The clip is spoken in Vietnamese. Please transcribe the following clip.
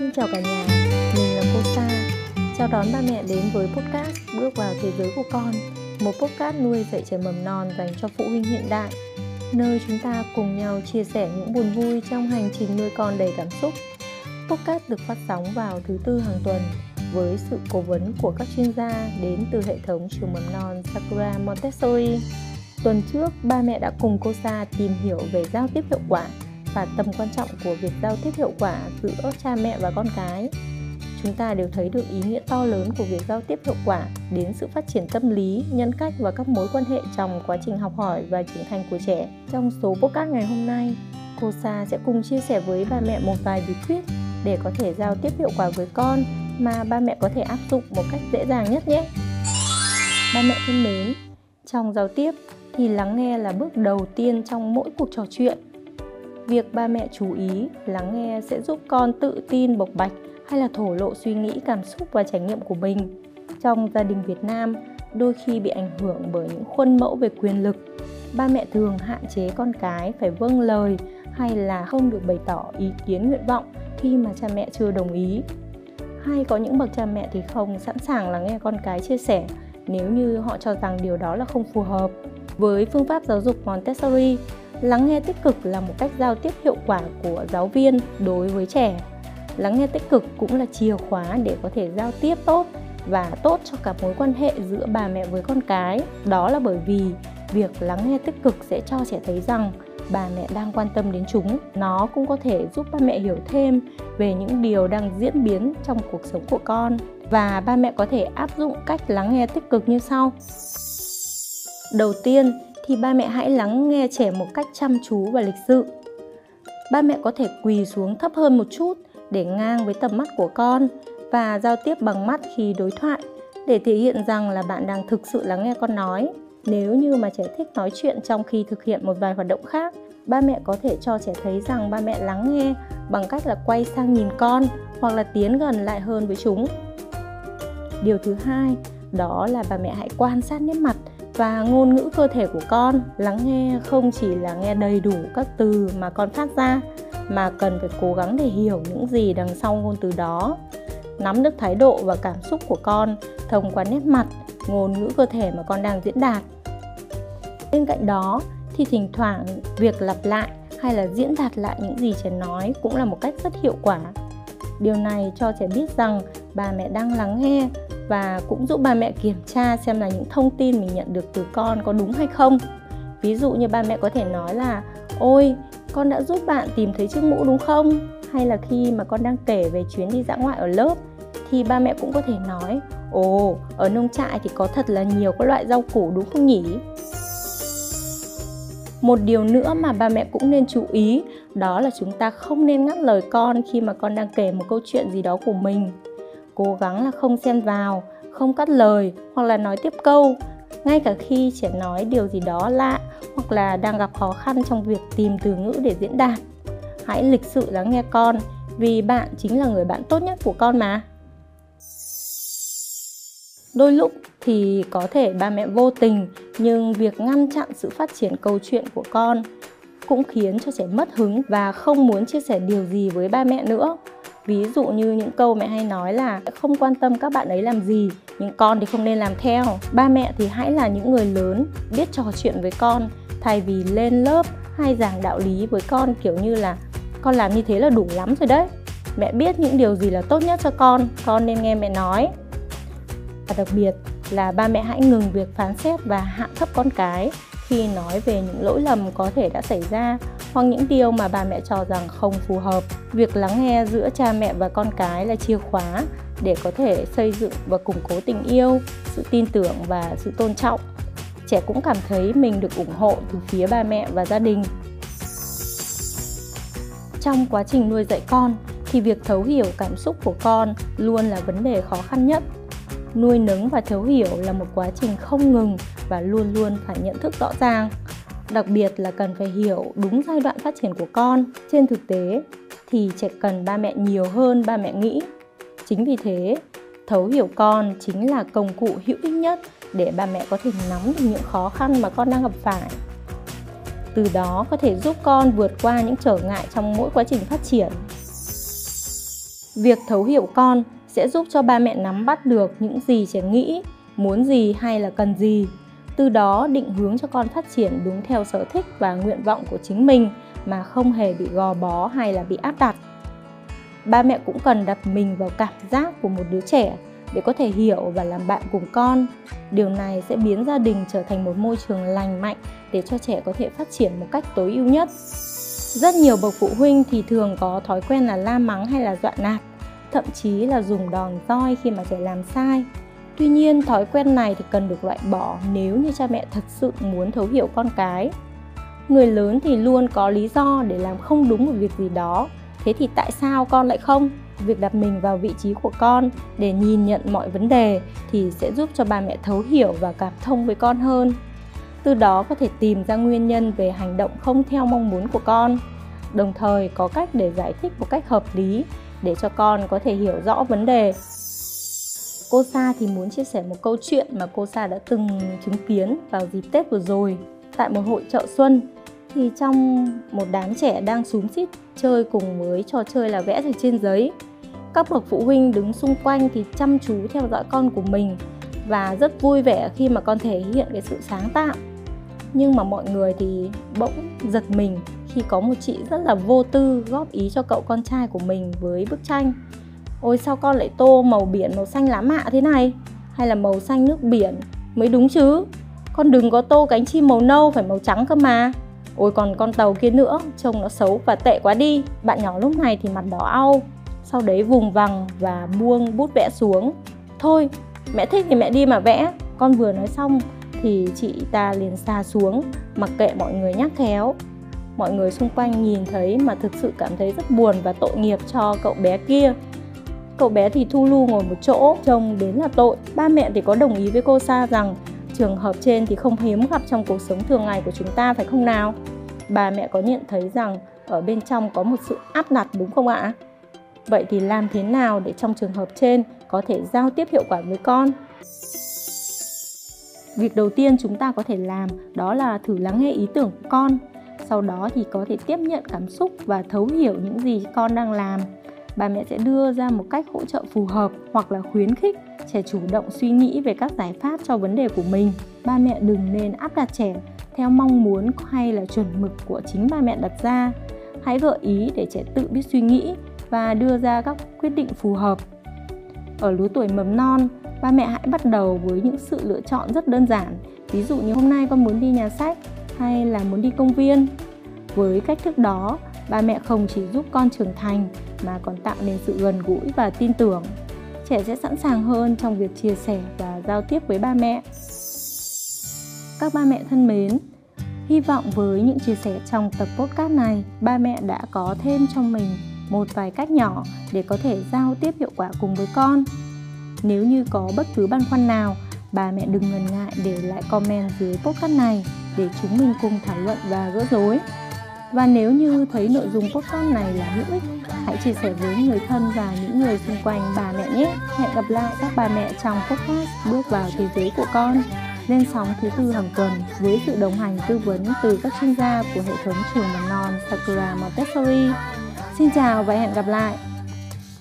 Xin chào cả nhà, mình là cô Sa. Chào đón ba mẹ đến với podcast Bước vào thế giới của con, một podcast nuôi dạy trẻ mầm non dành cho phụ huynh hiện đại, nơi chúng ta cùng nhau chia sẻ những buồn vui trong hành trình nuôi con đầy cảm xúc. Podcast được phát sóng vào thứ tư hàng tuần với sự cố vấn của các chuyên gia đến từ hệ thống trường mầm non Sakura Montessori. Tuần trước, ba mẹ đã cùng cô Sa tìm hiểu về giao tiếp hiệu quả và tầm quan trọng của việc giao tiếp hiệu quả giữa cha mẹ và con cái chúng ta đều thấy được ý nghĩa to lớn của việc giao tiếp hiệu quả đến sự phát triển tâm lý, nhân cách và các mối quan hệ trong quá trình học hỏi và trưởng thành của trẻ. Trong số podcast ngày hôm nay, cô Sa sẽ cùng chia sẻ với ba mẹ một vài bí quyết để có thể giao tiếp hiệu quả với con mà ba mẹ có thể áp dụng một cách dễ dàng nhất nhé. Ba mẹ thân mến, trong giao tiếp thì lắng nghe là bước đầu tiên trong mỗi cuộc trò chuyện việc ba mẹ chú ý lắng nghe sẽ giúp con tự tin, bộc bạch hay là thổ lộ suy nghĩ, cảm xúc và trải nghiệm của mình. Trong gia đình việt nam, đôi khi bị ảnh hưởng bởi những khuôn mẫu về quyền lực, ba mẹ thường hạn chế con cái phải vâng lời hay là không được bày tỏ ý kiến nguyện vọng khi mà cha mẹ chưa đồng ý. Hay có những bậc cha mẹ thì không sẵn sàng lắng nghe con cái chia sẻ nếu như họ cho rằng điều đó là không phù hợp. Với phương pháp giáo dục Montessori lắng nghe tích cực là một cách giao tiếp hiệu quả của giáo viên đối với trẻ. Lắng nghe tích cực cũng là chìa khóa để có thể giao tiếp tốt và tốt cho cả mối quan hệ giữa bà mẹ với con cái. Đó là bởi vì việc lắng nghe tích cực sẽ cho trẻ thấy rằng bà mẹ đang quan tâm đến chúng. Nó cũng có thể giúp ba mẹ hiểu thêm về những điều đang diễn biến trong cuộc sống của con. Và ba mẹ có thể áp dụng cách lắng nghe tích cực như sau. Đầu tiên thì ba mẹ hãy lắng nghe trẻ một cách chăm chú và lịch sự. Ba mẹ có thể quỳ xuống thấp hơn một chút để ngang với tầm mắt của con và giao tiếp bằng mắt khi đối thoại để thể hiện rằng là bạn đang thực sự lắng nghe con nói. Nếu như mà trẻ thích nói chuyện trong khi thực hiện một vài hoạt động khác, ba mẹ có thể cho trẻ thấy rằng ba mẹ lắng nghe bằng cách là quay sang nhìn con hoặc là tiến gần lại hơn với chúng. Điều thứ hai, đó là bà mẹ hãy quan sát nét mặt và ngôn ngữ cơ thể của con, lắng nghe không chỉ là nghe đầy đủ các từ mà con phát ra, mà cần phải cố gắng để hiểu những gì đằng sau ngôn từ đó. Nắm được thái độ và cảm xúc của con thông qua nét mặt, ngôn ngữ cơ thể mà con đang diễn đạt. Bên cạnh đó, thì thỉnh thoảng việc lặp lại hay là diễn đạt lại những gì trẻ nói cũng là một cách rất hiệu quả. Điều này cho trẻ biết rằng bà mẹ đang lắng nghe và cũng giúp ba mẹ kiểm tra xem là những thông tin mình nhận được từ con có đúng hay không. Ví dụ như ba mẹ có thể nói là, ôi, con đã giúp bạn tìm thấy chiếc mũ đúng không? Hay là khi mà con đang kể về chuyến đi dã ngoại ở lớp, thì ba mẹ cũng có thể nói, ồ, ở nông trại thì có thật là nhiều các loại rau củ đúng không nhỉ? Một điều nữa mà ba mẹ cũng nên chú ý, đó là chúng ta không nên ngắt lời con khi mà con đang kể một câu chuyện gì đó của mình cố gắng là không xen vào, không cắt lời hoặc là nói tiếp câu. Ngay cả khi trẻ nói điều gì đó lạ hoặc là đang gặp khó khăn trong việc tìm từ ngữ để diễn đạt. Hãy lịch sự lắng nghe con, vì bạn chính là người bạn tốt nhất của con mà. Đôi lúc thì có thể ba mẹ vô tình, nhưng việc ngăn chặn sự phát triển câu chuyện của con cũng khiến cho trẻ mất hứng và không muốn chia sẻ điều gì với ba mẹ nữa ví dụ như những câu mẹ hay nói là không quan tâm các bạn ấy làm gì, nhưng con thì không nên làm theo. Ba mẹ thì hãy là những người lớn, biết trò chuyện với con, thay vì lên lớp hay giảng đạo lý với con kiểu như là con làm như thế là đủ lắm rồi đấy. Mẹ biết những điều gì là tốt nhất cho con con nên nghe mẹ nói. Và đặc biệt là ba mẹ hãy ngừng việc phán xét và hạ thấp con cái khi nói về những lỗi lầm có thể đã xảy ra hoặc những điều mà bà mẹ cho rằng không phù hợp. Việc lắng nghe giữa cha mẹ và con cái là chìa khóa để có thể xây dựng và củng cố tình yêu, sự tin tưởng và sự tôn trọng. Trẻ cũng cảm thấy mình được ủng hộ từ phía ba mẹ và gia đình. Trong quá trình nuôi dạy con thì việc thấu hiểu cảm xúc của con luôn là vấn đề khó khăn nhất nuôi nấng và thấu hiểu là một quá trình không ngừng và luôn luôn phải nhận thức rõ ràng đặc biệt là cần phải hiểu đúng giai đoạn phát triển của con. Trên thực tế, thì trẻ cần ba mẹ nhiều hơn ba mẹ nghĩ. Chính vì thế, thấu hiểu con chính là công cụ hữu ích nhất để ba mẹ có thể nắm được những khó khăn mà con đang gặp phải. Từ đó có thể giúp con vượt qua những trở ngại trong mỗi quá trình phát triển. Việc thấu hiểu con sẽ giúp cho ba mẹ nắm bắt được những gì trẻ nghĩ, muốn gì hay là cần gì từ đó định hướng cho con phát triển đúng theo sở thích và nguyện vọng của chính mình mà không hề bị gò bó hay là bị áp đặt. Ba mẹ cũng cần đặt mình vào cảm giác của một đứa trẻ để có thể hiểu và làm bạn cùng con. Điều này sẽ biến gia đình trở thành một môi trường lành mạnh để cho trẻ có thể phát triển một cách tối ưu nhất. Rất nhiều bậc phụ huynh thì thường có thói quen là la mắng hay là dọa nạt, thậm chí là dùng đòn roi khi mà trẻ làm sai tuy nhiên, thói quen này thì cần được loại bỏ nếu như cha mẹ thật sự muốn thấu hiểu con cái. Người lớn thì luôn có lý do để làm không đúng một việc gì đó. Thế thì tại sao con lại không? Việc đặt mình vào vị trí của con để nhìn nhận mọi vấn đề thì sẽ giúp cho ba mẹ thấu hiểu và cảm thông với con hơn. Từ đó có thể tìm ra nguyên nhân về hành động không theo mong muốn của con. Đồng thời có cách để giải thích một cách hợp lý để cho con có thể hiểu rõ vấn đề cô sa thì muốn chia sẻ một câu chuyện mà cô sa đã từng chứng kiến vào dịp tết vừa rồi. Tại một hội chợ xuân, thì trong một đám trẻ đang xúm xít chơi cùng với trò chơi là vẽ ở trên giấy. Các bậc phụ huynh đứng xung quanh thì chăm chú theo dõi con của mình và rất vui vẻ khi mà con thể hiện cái sự sáng tạo. Nhưng mà mọi người thì bỗng giật mình khi có một chị rất là vô tư góp ý cho cậu con trai của mình với bức tranh ôi, sao con lại tô màu biển, màu xanh lá mạ thế này? Hay là màu xanh nước biển? Mới đúng chứ. Con đừng có tô cánh chim màu nâu phải màu trắng cơ mà. Ôi, còn con tàu kia nữa, trông nó xấu và tệ quá đi. Bạn nhỏ lúc này thì mặt đỏ au. Sau đấy vùng vằng và buông bút vẽ xuống. Thôi, mẹ thích thì mẹ đi mà vẽ. Con vừa nói xong thì chị ta liền xa xuống, mặc kệ mọi người nhắc khéo. Mọi người xung quanh nhìn thấy mà thực sự cảm thấy rất buồn và tội nghiệp cho cậu bé kia cậu bé thì thu lưu ngồi một chỗ, trông đến là tội. Ba mẹ thì có đồng ý với cô sa rằng trường hợp trên thì không hiếm gặp trong cuộc sống thường ngày của chúng ta, phải không nào? Bà mẹ có nhận thấy rằng ở bên trong có một sự áp đặt đúng không ạ? Vậy thì làm thế nào để trong trường hợp trên có thể giao tiếp hiệu quả với con? Việc đầu tiên chúng ta có thể làm đó là thử lắng nghe ý tưởng của con. Sau đó thì có thể tiếp nhận cảm xúc và thấu hiểu những gì con đang làm bà mẹ sẽ đưa ra một cách hỗ trợ phù hợp hoặc là khuyến khích trẻ chủ động suy nghĩ về các giải pháp cho vấn đề của mình. Ba mẹ đừng nên áp đặt trẻ theo mong muốn hay là chuẩn mực của chính ba mẹ đặt ra. Hãy gợi ý để trẻ tự biết suy nghĩ và đưa ra các quyết định phù hợp. Ở lứa tuổi mầm non, ba mẹ hãy bắt đầu với những sự lựa chọn rất đơn giản. Ví dụ như hôm nay con muốn đi nhà sách hay là muốn đi công viên. Với cách thức đó, ba mẹ không chỉ giúp con trưởng thành mà còn tạo nên sự gần gũi và tin tưởng. Trẻ sẽ sẵn sàng hơn trong việc chia sẻ và giao tiếp với ba mẹ. Các ba mẹ thân mến, hy vọng với những chia sẻ trong tập podcast này, ba mẹ đã có thêm cho mình một vài cách nhỏ để có thể giao tiếp hiệu quả cùng với con. Nếu như có bất cứ băn khoăn nào bà mẹ đừng ngần ngại để lại comment dưới podcast này để chúng mình cùng thảo luận và gỡ rối và nếu như thấy nội dung podcast này là hữu ích, hãy chia sẻ với người thân và những người xung quanh bà mẹ nhé hẹn gặp lại các bà mẹ trong podcast bước vào thế giới của con lên sóng thứ tư hàng tuần với sự đồng hành tư vấn từ các chuyên gia của hệ thống trường mầm non Sakura Montessori. Xin chào và hẹn gặp lại!